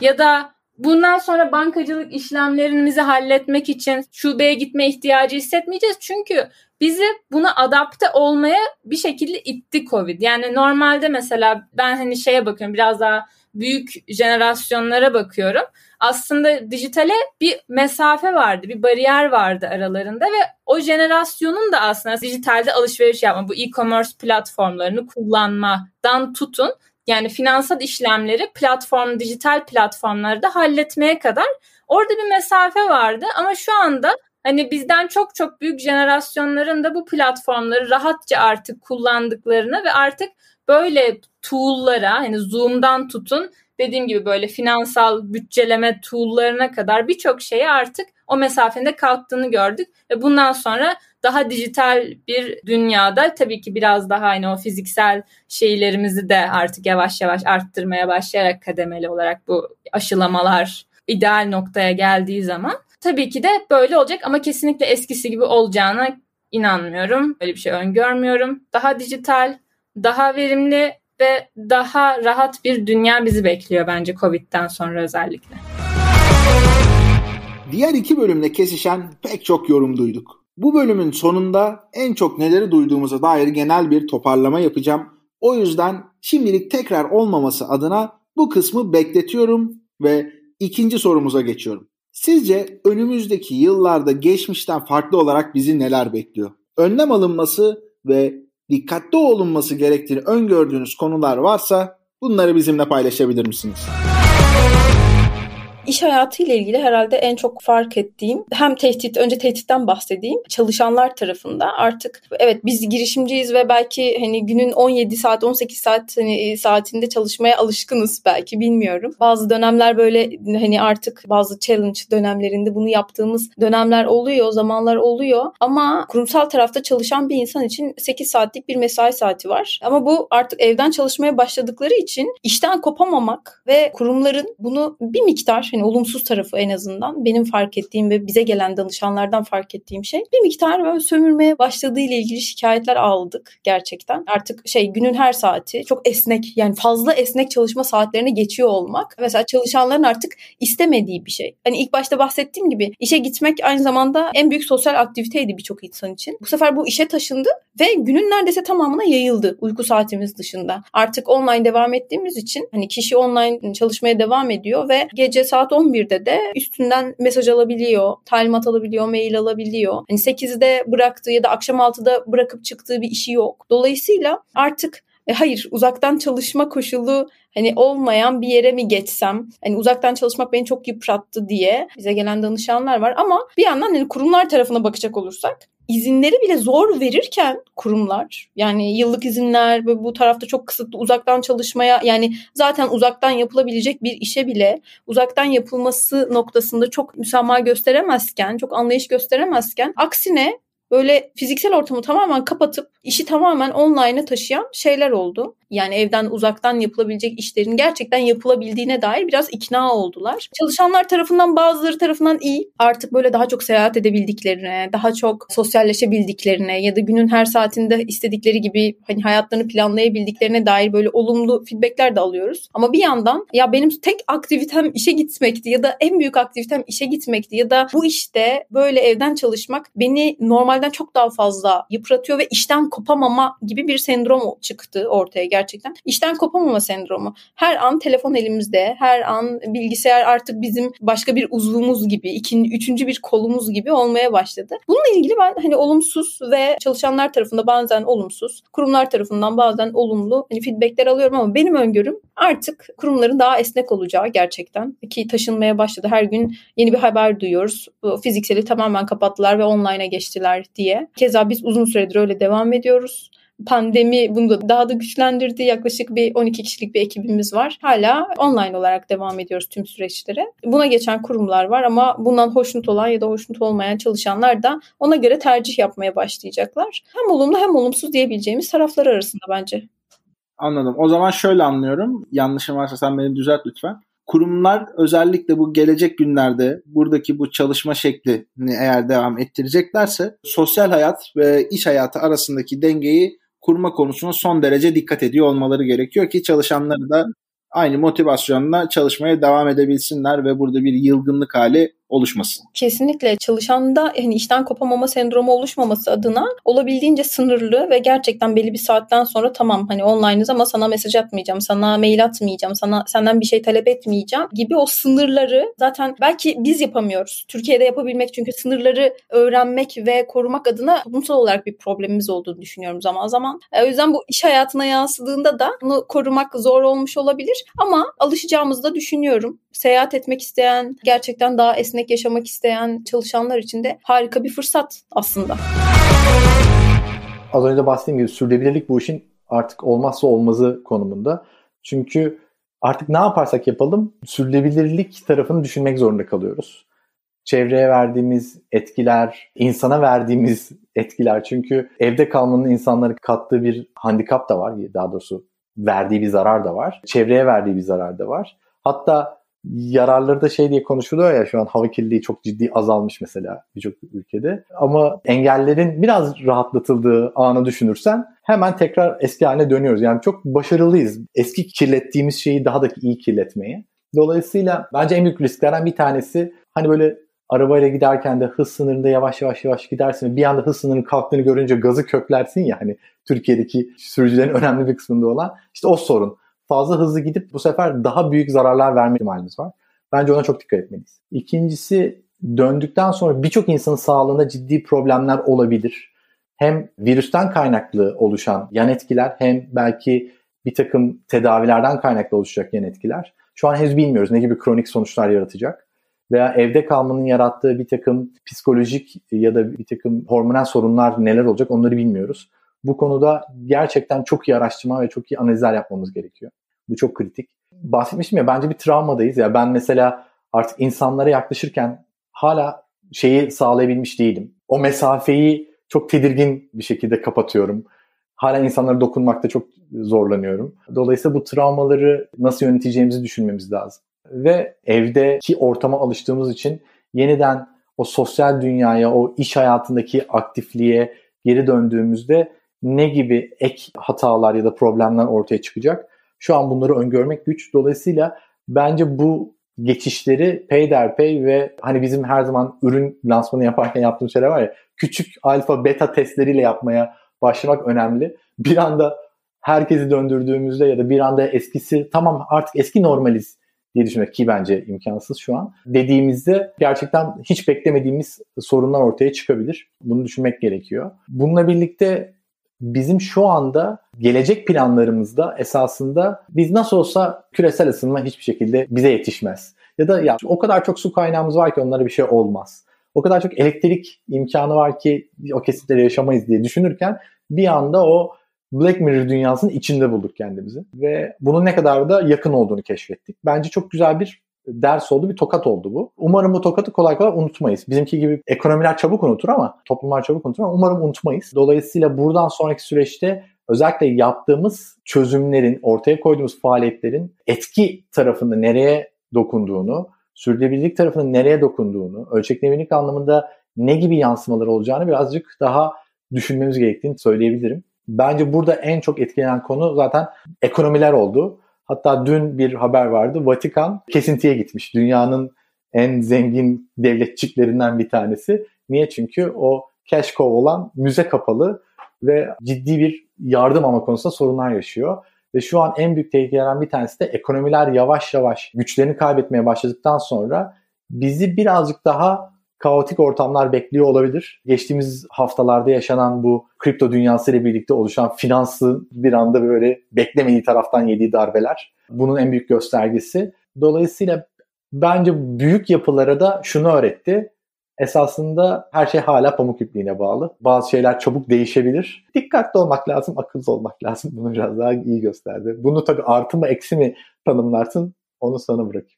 Ya da Bundan sonra bankacılık işlemlerimizi halletmek için şubeye gitme ihtiyacı hissetmeyeceğiz. Çünkü bizi buna adapte olmaya bir şekilde itti Covid. Yani normalde mesela ben hani şeye bakıyorum biraz daha büyük jenerasyonlara bakıyorum. Aslında dijitale bir mesafe vardı, bir bariyer vardı aralarında ve o jenerasyonun da aslında dijitalde alışveriş yapma, bu e-commerce platformlarını kullanmadan tutun yani finansal işlemleri platform, dijital platformları da halletmeye kadar orada bir mesafe vardı. Ama şu anda hani bizden çok çok büyük jenerasyonların da bu platformları rahatça artık kullandıklarını ve artık böyle tool'lara hani Zoom'dan tutun dediğim gibi böyle finansal bütçeleme tool'larına kadar birçok şeyi artık o mesafede kalktığını gördük ve bundan sonra daha dijital bir dünyada tabii ki biraz daha aynı o fiziksel şeylerimizi de artık yavaş yavaş arttırmaya başlayarak kademeli olarak bu aşılamalar ideal noktaya geldiği zaman tabii ki de böyle olacak ama kesinlikle eskisi gibi olacağına inanmıyorum. Böyle bir şey öngörmüyorum. Daha dijital, daha verimli ve daha rahat bir dünya bizi bekliyor bence Covid'den sonra özellikle. Diğer iki bölümde kesişen pek çok yorum duyduk. Bu bölümün sonunda en çok neleri duyduğumuza dair genel bir toparlama yapacağım. O yüzden şimdilik tekrar olmaması adına bu kısmı bekletiyorum ve ikinci sorumuza geçiyorum. Sizce önümüzdeki yıllarda geçmişten farklı olarak bizi neler bekliyor? Önlem alınması ve dikkatli olunması gerektiğini öngördüğünüz konular varsa bunları bizimle paylaşabilir misiniz? İş hayatı ile ilgili herhalde en çok fark ettiğim hem tehdit önce tehditten bahsedeyim. Çalışanlar tarafında artık evet biz girişimciyiz ve belki hani günün 17 saat 18 saat hani e, saatinde çalışmaya alışkınız belki bilmiyorum. Bazı dönemler böyle hani artık bazı challenge dönemlerinde bunu yaptığımız dönemler oluyor, zamanlar oluyor ama kurumsal tarafta çalışan bir insan için 8 saatlik bir mesai saati var. Ama bu artık evden çalışmaya başladıkları için işten kopamamak ve kurumların bunu bir miktar hani olumsuz tarafı en azından benim fark ettiğim ve bize gelen danışanlardan fark ettiğim şey bir miktar böyle sömürmeye başladığı ile ilgili şikayetler aldık gerçekten. Artık şey günün her saati çok esnek yani fazla esnek çalışma saatlerine geçiyor olmak. Mesela çalışanların artık istemediği bir şey. Hani ilk başta bahsettiğim gibi işe gitmek aynı zamanda en büyük sosyal aktiviteydi birçok insan için. Bu sefer bu işe taşındı ve günün neredeyse tamamına yayıldı uyku saatimiz dışında. Artık online devam ettiğimiz için hani kişi online çalışmaya devam ediyor ve gece saat 11'de de üstünden mesaj alabiliyor, talimat alabiliyor, mail alabiliyor. Hani 8'de bıraktığı ya da akşam 6'da bırakıp çıktığı bir işi yok. Dolayısıyla artık e, hayır uzaktan çalışma koşulu hani olmayan bir yere mi geçsem? Hani uzaktan çalışmak beni çok yıprattı diye bize gelen danışanlar var ama bir yandan hani kurumlar tarafına bakacak olursak izinleri bile zor verirken kurumlar yani yıllık izinler ve bu tarafta çok kısıtlı uzaktan çalışmaya yani zaten uzaktan yapılabilecek bir işe bile uzaktan yapılması noktasında çok müsamaha gösteremezken çok anlayış gösteremezken aksine böyle fiziksel ortamı tamamen kapatıp işi tamamen online'a taşıyan şeyler oldu. Yani evden uzaktan yapılabilecek işlerin gerçekten yapılabildiğine dair biraz ikna oldular. Çalışanlar tarafından bazıları tarafından iyi. Artık böyle daha çok seyahat edebildiklerine, daha çok sosyalleşebildiklerine ya da günün her saatinde istedikleri gibi hani hayatlarını planlayabildiklerine dair böyle olumlu feedbackler de alıyoruz. Ama bir yandan ya benim tek aktivitem işe gitmekti ya da en büyük aktivitem işe gitmekti ya da bu işte böyle evden çalışmak beni normalden çok daha fazla yıpratıyor ve işten kopamama gibi bir sendrom çıktı ortaya gerçekten. İşten kopamama sendromu. Her an telefon elimizde, her an bilgisayar artık bizim başka bir uzvumuz gibi, ikinci, üçüncü bir kolumuz gibi olmaya başladı. Bununla ilgili ben hani olumsuz ve çalışanlar tarafında bazen olumsuz, kurumlar tarafından bazen olumlu hani feedbackler alıyorum ama benim öngörüm artık kurumların daha esnek olacağı gerçekten ki taşınmaya başladı. Her gün yeni bir haber duyuyoruz. Fizikseli tamamen kapattılar ve online'a geçtiler diye. Keza biz uzun süredir öyle devam ediyoruz pandemi bunu da daha da güçlendirdi. Yaklaşık bir 12 kişilik bir ekibimiz var. Hala online olarak devam ediyoruz tüm süreçlere. Buna geçen kurumlar var ama bundan hoşnut olan ya da hoşnut olmayan çalışanlar da ona göre tercih yapmaya başlayacaklar. Hem olumlu hem olumsuz diyebileceğimiz taraflar arasında bence. Anladım. O zaman şöyle anlıyorum. Yanlışım varsa sen beni düzelt lütfen. Kurumlar özellikle bu gelecek günlerde buradaki bu çalışma şeklini eğer devam ettireceklerse sosyal hayat ve iş hayatı arasındaki dengeyi kurma konusuna son derece dikkat ediyor olmaları gerekiyor ki çalışanları da aynı motivasyonla çalışmaya devam edebilsinler ve burada bir yılgınlık hali oluşmasın. Kesinlikle çalışanda hani işten kopamama sendromu oluşmaması adına olabildiğince sınırlı ve gerçekten belli bir saatten sonra tamam hani online'ız ama sana mesaj atmayacağım, sana mail atmayacağım, sana senden bir şey talep etmeyeceğim gibi o sınırları zaten belki biz yapamıyoruz. Türkiye'de yapabilmek çünkü sınırları öğrenmek ve korumak adına toplumsal olarak bir problemimiz olduğunu düşünüyorum zaman zaman. E, o yüzden bu iş hayatına yansıdığında da bunu korumak zor olmuş olabilir ama alışacağımızı da düşünüyorum. Seyahat etmek isteyen, gerçekten daha esnek esnek yaşamak isteyen çalışanlar için de harika bir fırsat aslında. Az önce de bahsettiğim gibi sürdürülebilirlik bu işin artık olmazsa olmazı konumunda. Çünkü artık ne yaparsak yapalım sürdürülebilirlik tarafını düşünmek zorunda kalıyoruz. Çevreye verdiğimiz etkiler, insana verdiğimiz etkiler. Çünkü evde kalmanın insanlara kattığı bir handikap da var. Daha doğrusu verdiği bir zarar da var. Çevreye verdiği bir zarar da var. Hatta yararları da şey diye konuşuluyor ya şu an hava kirliliği çok ciddi azalmış mesela birçok ülkede. Ama engellerin biraz rahatlatıldığı anı düşünürsen hemen tekrar eski haline dönüyoruz. Yani çok başarılıyız. Eski kirlettiğimiz şeyi daha da iyi kirletmeye. Dolayısıyla bence en büyük risklerden bir tanesi hani böyle arabayla giderken de hız sınırında yavaş yavaş yavaş gidersin. Bir anda hız sınırının kalktığını görünce gazı köklersin ya hani Türkiye'deki sürücülerin önemli bir kısmında olan. işte o sorun fazla hızlı gidip bu sefer daha büyük zararlar verme ihtimalimiz var. Bence ona çok dikkat etmeliyiz. İkincisi döndükten sonra birçok insanın sağlığında ciddi problemler olabilir. Hem virüsten kaynaklı oluşan yan etkiler hem belki bir takım tedavilerden kaynaklı oluşacak yan etkiler. şu an henüz bilmiyoruz ne gibi kronik sonuçlar yaratacak. Veya evde kalmanın yarattığı bir takım psikolojik ya da bir takım hormonal sorunlar neler olacak onları bilmiyoruz. Bu konuda gerçekten çok iyi araştırma ve çok iyi analizler yapmamız gerekiyor. Bu çok kritik. Bahsetmiştim ya bence bir travmadayız. Ya ben mesela artık insanlara yaklaşırken hala şeyi sağlayabilmiş değilim. O mesafeyi çok tedirgin bir şekilde kapatıyorum. Hala insanlara dokunmakta çok zorlanıyorum. Dolayısıyla bu travmaları nasıl yöneteceğimizi düşünmemiz lazım. Ve evdeki ortama alıştığımız için yeniden o sosyal dünyaya, o iş hayatındaki aktifliğe geri döndüğümüzde ne gibi ek hatalar ya da problemler ortaya çıkacak? Şu an bunları öngörmek güç. Dolayısıyla bence bu geçişleri peyderpey ve hani bizim her zaman ürün lansmanı yaparken yaptığımız şeyler var ya küçük alfa beta testleriyle yapmaya başlamak önemli. Bir anda herkesi döndürdüğümüzde ya da bir anda eskisi tamam artık eski normaliz diye düşünmek ki bence imkansız şu an. Dediğimizde gerçekten hiç beklemediğimiz sorunlar ortaya çıkabilir. Bunu düşünmek gerekiyor. Bununla birlikte bizim şu anda gelecek planlarımızda esasında biz nasıl olsa küresel ısınma hiçbir şekilde bize yetişmez. Ya da ya o kadar çok su kaynağımız var ki onlara bir şey olmaz. O kadar çok elektrik imkanı var ki o kesitlere yaşamayız diye düşünürken bir anda o Black Mirror dünyasının içinde bulduk kendimizi. Ve bunun ne kadar da yakın olduğunu keşfettik. Bence çok güzel bir ders oldu, bir tokat oldu bu. Umarım bu tokatı kolay kolay unutmayız. Bizimki gibi ekonomiler çabuk unutur ama, toplumlar çabuk unutur ama umarım unutmayız. Dolayısıyla buradan sonraki süreçte özellikle yaptığımız çözümlerin, ortaya koyduğumuz faaliyetlerin etki tarafında nereye dokunduğunu, sürdürülebilirlik tarafında nereye dokunduğunu, ölçeklemelik anlamında ne gibi yansımalar olacağını birazcık daha düşünmemiz gerektiğini söyleyebilirim. Bence burada en çok etkilenen konu zaten ekonomiler oldu. Hatta dün bir haber vardı. Vatikan kesintiye gitmiş. Dünyanın en zengin devletçiklerinden bir tanesi. Niye? Çünkü o cash cow olan müze kapalı ve ciddi bir yardım alma konusunda sorunlar yaşıyor. Ve şu an en büyük tehlikelerden bir tanesi de ekonomiler yavaş yavaş güçlerini kaybetmeye başladıktan sonra bizi birazcık daha kaotik ortamlar bekliyor olabilir. Geçtiğimiz haftalarda yaşanan bu kripto dünyası ile birlikte oluşan finansın bir anda böyle beklemediği taraftan yediği darbeler bunun en büyük göstergesi. Dolayısıyla bence büyük yapılara da şunu öğretti. Esasında her şey hala pamuk ipliğine bağlı. Bazı şeyler çabuk değişebilir. Dikkatli olmak lazım, akıllı olmak lazım. Bunu biraz daha iyi gösterdi. Bunu tabii artı mı eksi mi tanımlarsın onu sana bırakayım.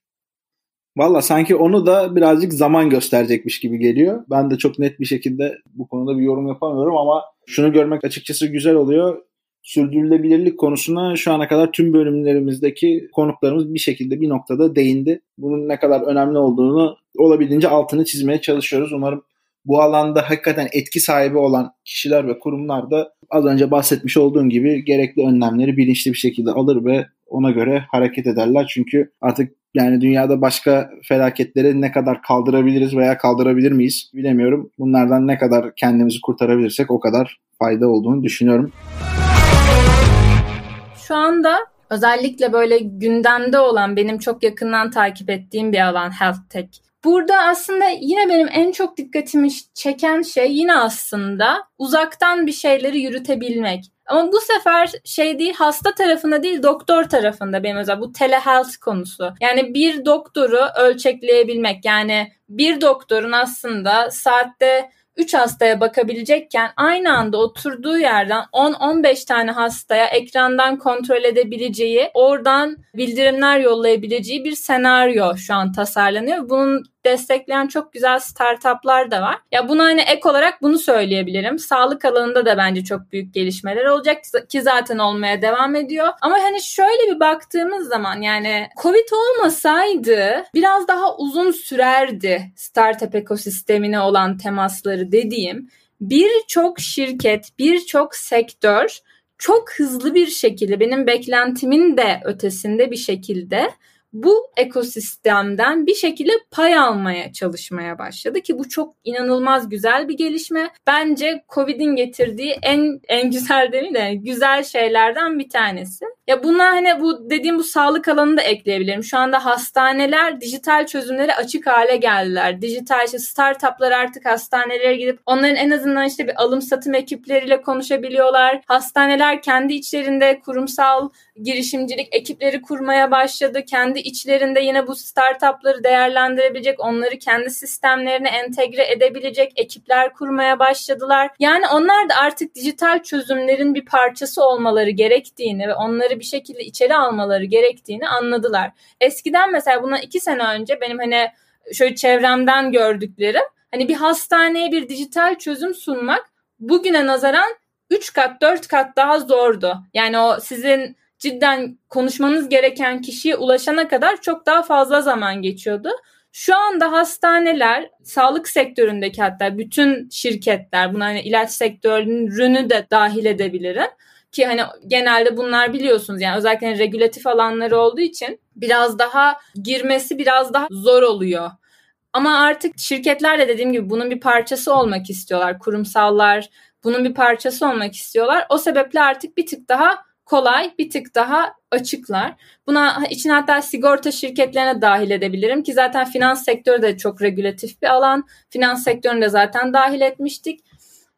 Valla sanki onu da birazcık zaman gösterecekmiş gibi geliyor. Ben de çok net bir şekilde bu konuda bir yorum yapamıyorum ama şunu görmek açıkçası güzel oluyor. Sürdürülebilirlik konusuna şu ana kadar tüm bölümlerimizdeki konuklarımız bir şekilde bir noktada değindi. Bunun ne kadar önemli olduğunu olabildiğince altını çizmeye çalışıyoruz. Umarım bu alanda hakikaten etki sahibi olan kişiler ve kurumlar da az önce bahsetmiş olduğum gibi gerekli önlemleri bilinçli bir şekilde alır ve ona göre hareket ederler. Çünkü artık yani dünyada başka felaketleri ne kadar kaldırabiliriz veya kaldırabilir miyiz bilemiyorum. Bunlardan ne kadar kendimizi kurtarabilirsek o kadar fayda olduğunu düşünüyorum. Şu anda özellikle böyle gündemde olan benim çok yakından takip ettiğim bir alan health tech. Burada aslında yine benim en çok dikkatimi çeken şey yine aslında uzaktan bir şeyleri yürütebilmek. Ama bu sefer şey değil hasta tarafında değil doktor tarafında benim özel bu telehealth konusu. Yani bir doktoru ölçekleyebilmek yani bir doktorun aslında saatte 3 hastaya bakabilecekken aynı anda oturduğu yerden 10-15 tane hastaya ekrandan kontrol edebileceği, oradan bildirimler yollayabileceği bir senaryo şu an tasarlanıyor. Bunun destekleyen çok güzel startuplar da var. Ya buna hani ek olarak bunu söyleyebilirim. Sağlık alanında da bence çok büyük gelişmeler olacak ki zaten olmaya devam ediyor. Ama hani şöyle bir baktığımız zaman yani Covid olmasaydı biraz daha uzun sürerdi startup ekosistemine olan temasları dediğim birçok şirket, birçok sektör çok hızlı bir şekilde benim beklentimin de ötesinde bir şekilde bu ekosistemden bir şekilde pay almaya çalışmaya başladı ki bu çok inanılmaz güzel bir gelişme. Bence Covid'in getirdiği en en güzel değil de güzel şeylerden bir tanesi. Ya buna hani bu dediğim bu sağlık alanını da ekleyebilirim. Şu anda hastaneler dijital çözümleri açık hale geldiler. Dijital işte startuplar artık hastanelere gidip onların en azından işte bir alım satım ekipleriyle konuşabiliyorlar. Hastaneler kendi içlerinde kurumsal girişimcilik ekipleri kurmaya başladı. Kendi içlerinde yine bu startupları değerlendirebilecek, onları kendi sistemlerine entegre edebilecek ekipler kurmaya başladılar. Yani onlar da artık dijital çözümlerin bir parçası olmaları gerektiğini ve onları bir şekilde içeri almaları gerektiğini anladılar. Eskiden mesela buna iki sene önce benim hani şöyle çevremden gördüklerim hani bir hastaneye bir dijital çözüm sunmak bugüne nazaran 3 kat 4 kat daha zordu. Yani o sizin cidden konuşmanız gereken kişiye ulaşana kadar çok daha fazla zaman geçiyordu. Şu anda hastaneler, sağlık sektöründeki hatta bütün şirketler, buna hani ilaç sektörünü de dahil edebilirim. Ki hani genelde bunlar biliyorsunuz yani özellikle regülatif alanları olduğu için biraz daha girmesi biraz daha zor oluyor. Ama artık şirketler de dediğim gibi bunun bir parçası olmak istiyorlar. Kurumsallar bunun bir parçası olmak istiyorlar. O sebeple artık bir tık daha kolay, bir tık daha açıklar. Buna için hatta sigorta şirketlerine dahil edebilirim ki zaten finans sektörü de çok regülatif bir alan. Finans sektörünü de zaten dahil etmiştik.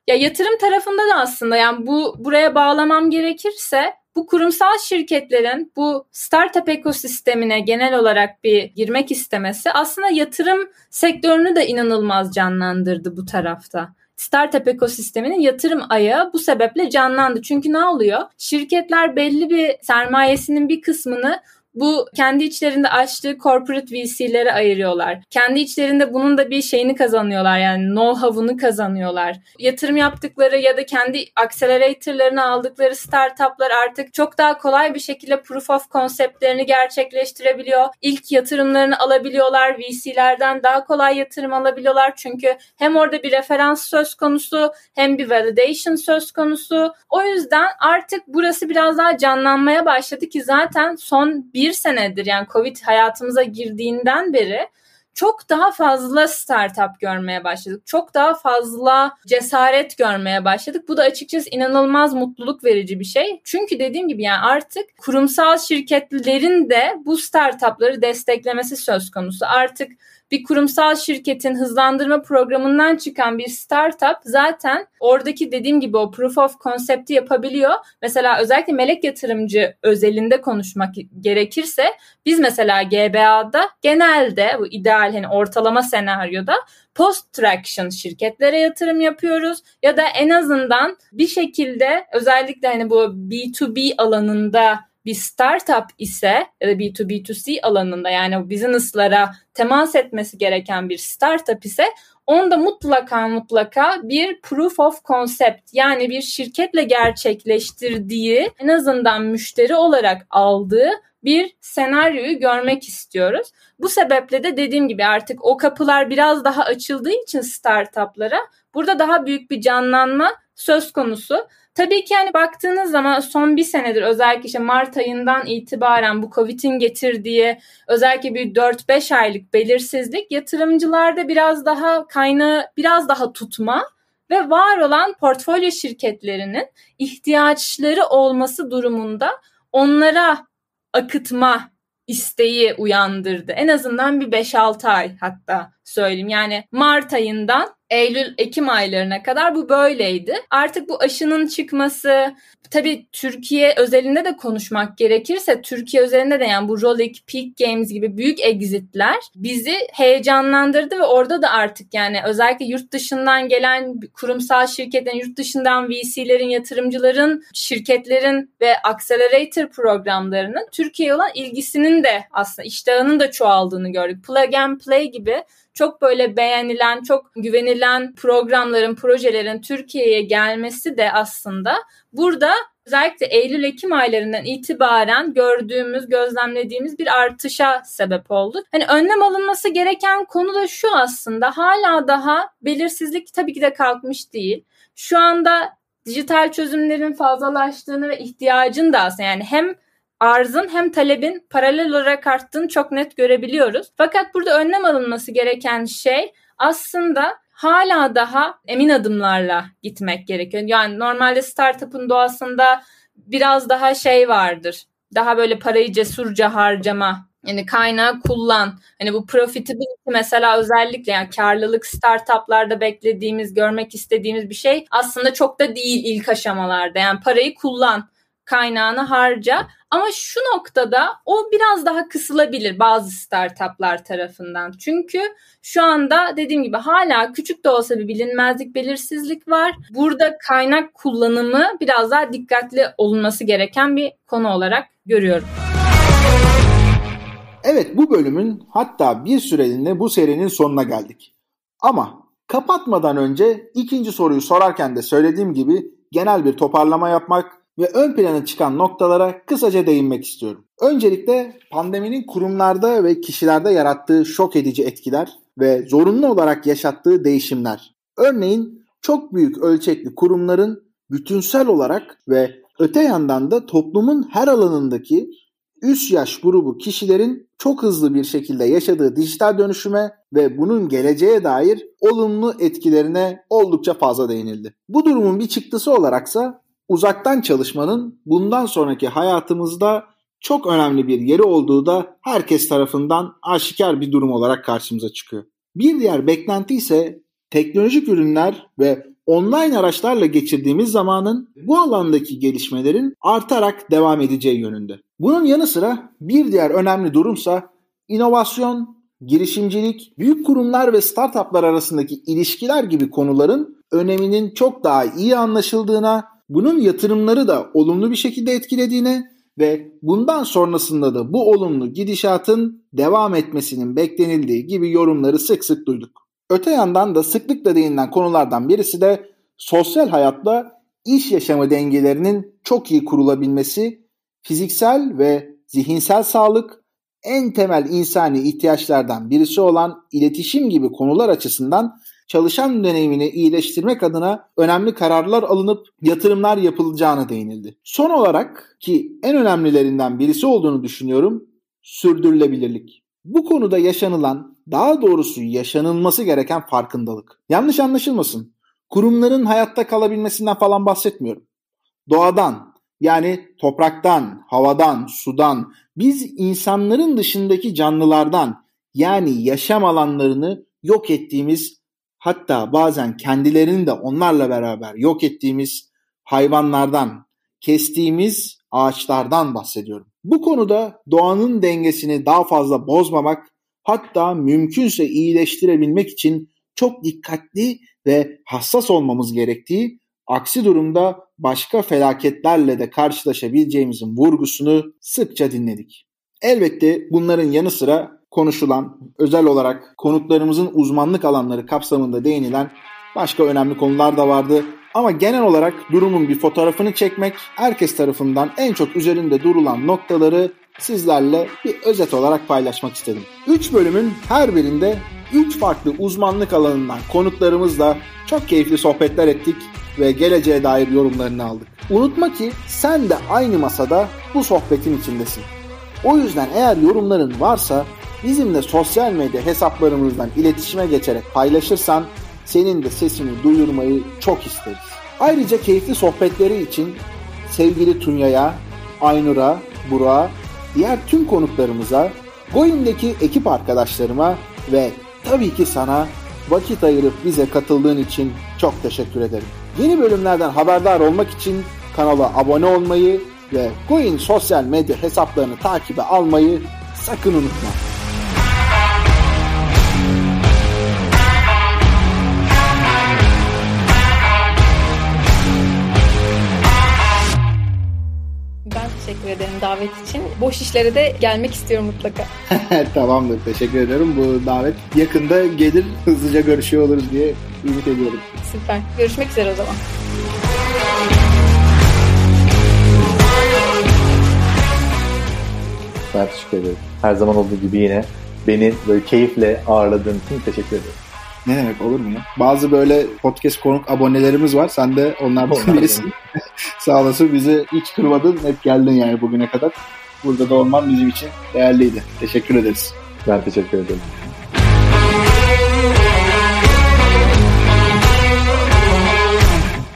Ya yatırım tarafında da aslında yani bu buraya bağlamam gerekirse bu kurumsal şirketlerin bu startup ekosistemine genel olarak bir girmek istemesi aslında yatırım sektörünü de inanılmaz canlandırdı bu tarafta startup ekosisteminin yatırım ayağı bu sebeple canlandı. Çünkü ne oluyor? Şirketler belli bir sermayesinin bir kısmını bu kendi içlerinde açtığı corporate VC'lere ayırıyorlar. Kendi içlerinde bunun da bir şeyini kazanıyorlar yani know-how'unu kazanıyorlar. Yatırım yaptıkları ya da kendi accelerator'larını aldıkları startuplar artık çok daha kolay bir şekilde proof of concept'lerini gerçekleştirebiliyor. İlk yatırımlarını alabiliyorlar. VC'lerden daha kolay yatırım alabiliyorlar. Çünkü hem orada bir referans söz konusu hem bir validation söz konusu. O yüzden artık burası biraz daha canlanmaya başladı ki zaten son bir bir senedir yani Covid hayatımıza girdiğinden beri çok daha fazla startup görmeye başladık. Çok daha fazla cesaret görmeye başladık. Bu da açıkçası inanılmaz mutluluk verici bir şey. Çünkü dediğim gibi yani artık kurumsal şirketlerin de bu startupları desteklemesi söz konusu. Artık bir kurumsal şirketin hızlandırma programından çıkan bir startup zaten oradaki dediğim gibi o proof of concept'i yapabiliyor. Mesela özellikle melek yatırımcı özelinde konuşmak gerekirse biz mesela GBA'da genelde bu ideal hani ortalama senaryoda post traction şirketlere yatırım yapıyoruz ya da en azından bir şekilde özellikle hani bu B2B alanında bir startup ise ya da B2B2C alanında yani business'lara temas etmesi gereken bir startup ise onda mutlaka mutlaka bir proof of concept yani bir şirketle gerçekleştirdiği en azından müşteri olarak aldığı bir senaryoyu görmek istiyoruz. Bu sebeple de dediğim gibi artık o kapılar biraz daha açıldığı için startuplara burada daha büyük bir canlanma söz konusu. Tabii ki yani baktığınız zaman son bir senedir özellikle işte Mart ayından itibaren bu Covid'in getirdiği özellikle bir 4-5 aylık belirsizlik yatırımcılarda biraz daha kaynağı biraz daha tutma ve var olan portfolyo şirketlerinin ihtiyaçları olması durumunda onlara akıtma isteği uyandırdı. En azından bir 5-6 ay hatta söyleyeyim. Yani Mart ayından Eylül-Ekim aylarına kadar bu böyleydi. Artık bu aşının çıkması, tabii Türkiye özelinde de konuşmak gerekirse Türkiye özelinde de yani bu Rolik, Peak Games gibi büyük exitler bizi heyecanlandırdı ve orada da artık yani özellikle yurt dışından gelen kurumsal şirketlerin, yurt dışından VC'lerin, yatırımcıların, şirketlerin ve accelerator programlarının Türkiye'ye olan ilgisinin de aslında iştahının da çoğaldığını gördük. Plug and Play gibi çok böyle beğenilen, çok güvenilen programların, projelerin Türkiye'ye gelmesi de aslında burada özellikle Eylül-Ekim aylarından itibaren gördüğümüz, gözlemlediğimiz bir artışa sebep oldu. Hani önlem alınması gereken konu da şu aslında hala daha belirsizlik tabii ki de kalkmış değil. Şu anda dijital çözümlerin fazlalaştığını ve ihtiyacın da aslında yani hem arzın hem talebin paralel olarak arttığını çok net görebiliyoruz. Fakat burada önlem alınması gereken şey aslında hala daha emin adımlarla gitmek gerekiyor. Yani normalde startup'ın doğasında biraz daha şey vardır. Daha böyle parayı cesurca harcama yani kaynağı kullan. Hani bu profitability mesela özellikle yani karlılık startuplarda beklediğimiz, görmek istediğimiz bir şey aslında çok da değil ilk aşamalarda. Yani parayı kullan kaynağını harca. Ama şu noktada o biraz daha kısılabilir bazı startuplar tarafından. Çünkü şu anda dediğim gibi hala küçük de olsa bir bilinmezlik, belirsizlik var. Burada kaynak kullanımı biraz daha dikkatli olunması gereken bir konu olarak görüyorum. Evet bu bölümün hatta bir süreliğine bu serinin sonuna geldik. Ama kapatmadan önce ikinci soruyu sorarken de söylediğim gibi genel bir toparlama yapmak ve ön plana çıkan noktalara kısaca değinmek istiyorum. Öncelikle pandeminin kurumlarda ve kişilerde yarattığı şok edici etkiler ve zorunlu olarak yaşattığı değişimler. Örneğin çok büyük ölçekli kurumların bütünsel olarak ve öte yandan da toplumun her alanındaki üst yaş grubu kişilerin çok hızlı bir şekilde yaşadığı dijital dönüşüme ve bunun geleceğe dair olumlu etkilerine oldukça fazla değinildi. Bu durumun bir çıktısı olaraksa uzaktan çalışmanın bundan sonraki hayatımızda çok önemli bir yeri olduğu da herkes tarafından aşikar bir durum olarak karşımıza çıkıyor. Bir diğer beklenti ise teknolojik ürünler ve online araçlarla geçirdiğimiz zamanın bu alandaki gelişmelerin artarak devam edeceği yönünde. Bunun yanı sıra bir diğer önemli durumsa inovasyon, girişimcilik, büyük kurumlar ve startuplar arasındaki ilişkiler gibi konuların öneminin çok daha iyi anlaşıldığına, bunun yatırımları da olumlu bir şekilde etkilediğine ve bundan sonrasında da bu olumlu gidişatın devam etmesinin beklenildiği gibi yorumları sık sık duyduk. Öte yandan da sıklıkla değinilen konulardan birisi de sosyal hayatla iş yaşamı dengelerinin çok iyi kurulabilmesi, fiziksel ve zihinsel sağlık, en temel insani ihtiyaçlardan birisi olan iletişim gibi konular açısından çalışan deneyimini iyileştirmek adına önemli kararlar alınıp yatırımlar yapılacağına değinildi. Son olarak ki en önemlilerinden birisi olduğunu düşünüyorum sürdürülebilirlik. Bu konuda yaşanılan, daha doğrusu yaşanılması gereken farkındalık. Yanlış anlaşılmasın. Kurumların hayatta kalabilmesinden falan bahsetmiyorum. Doğadan, yani topraktan, havadan, sudan, biz insanların dışındaki canlılardan yani yaşam alanlarını yok ettiğimiz hatta bazen kendilerini de onlarla beraber yok ettiğimiz hayvanlardan, kestiğimiz ağaçlardan bahsediyorum. Bu konuda doğanın dengesini daha fazla bozmamak hatta mümkünse iyileştirebilmek için çok dikkatli ve hassas olmamız gerektiği, aksi durumda başka felaketlerle de karşılaşabileceğimizin vurgusunu sıkça dinledik. Elbette bunların yanı sıra konuşulan, özel olarak konuklarımızın uzmanlık alanları kapsamında değinilen başka önemli konular da vardı. Ama genel olarak durumun bir fotoğrafını çekmek, herkes tarafından en çok üzerinde durulan noktaları sizlerle bir özet olarak paylaşmak istedim. 3 bölümün her birinde 3 farklı uzmanlık alanından konuklarımızla çok keyifli sohbetler ettik ve geleceğe dair yorumlarını aldık. Unutma ki sen de aynı masada bu sohbetin içindesin. O yüzden eğer yorumların varsa bizimle sosyal medya hesaplarımızdan iletişime geçerek paylaşırsan senin de sesini duyurmayı çok isteriz. Ayrıca keyifli sohbetleri için sevgili Tunya'ya, Aynur'a, Burak'a, diğer tüm konuklarımıza, Goyim'deki ekip arkadaşlarıma ve tabii ki sana vakit ayırıp bize katıldığın için çok teşekkür ederim. Yeni bölümlerden haberdar olmak için kanala abone olmayı ve Goin sosyal medya hesaplarını takibe almayı sakın unutma. Ederim davet için. Boş işlere de gelmek istiyorum mutlaka. Tamamdır. Teşekkür ederim. Bu davet yakında gelir. Hızlıca görüşüyor oluruz diye ümit ediyorum. Süper. Görüşmek üzere o zaman. Ben teşekkür ederim. Her zaman olduğu gibi yine beni böyle keyifle ağırladığın için teşekkür ederim. Ne demek olur mu ya? Bazı böyle podcast konuk abonelerimiz var. Sen de onlardan Onlar birisin. Sağ olasın bizi hiç kırmadın. Hep geldin yani bugüne kadar. Burada da olman bizim için değerliydi. Teşekkür ederiz. Ben teşekkür ederim.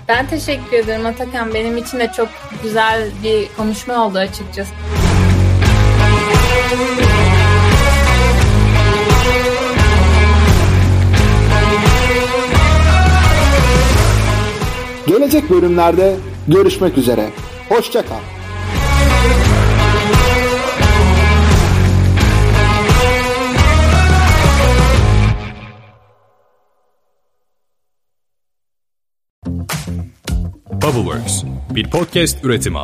Ben teşekkür ederim Atakan. Benim için de çok güzel bir konuşma oldu açıkçası. Gelecek bölümlerde görüşmek üzere. Hoşçakal. Bubbleworks bir podcast üretimi.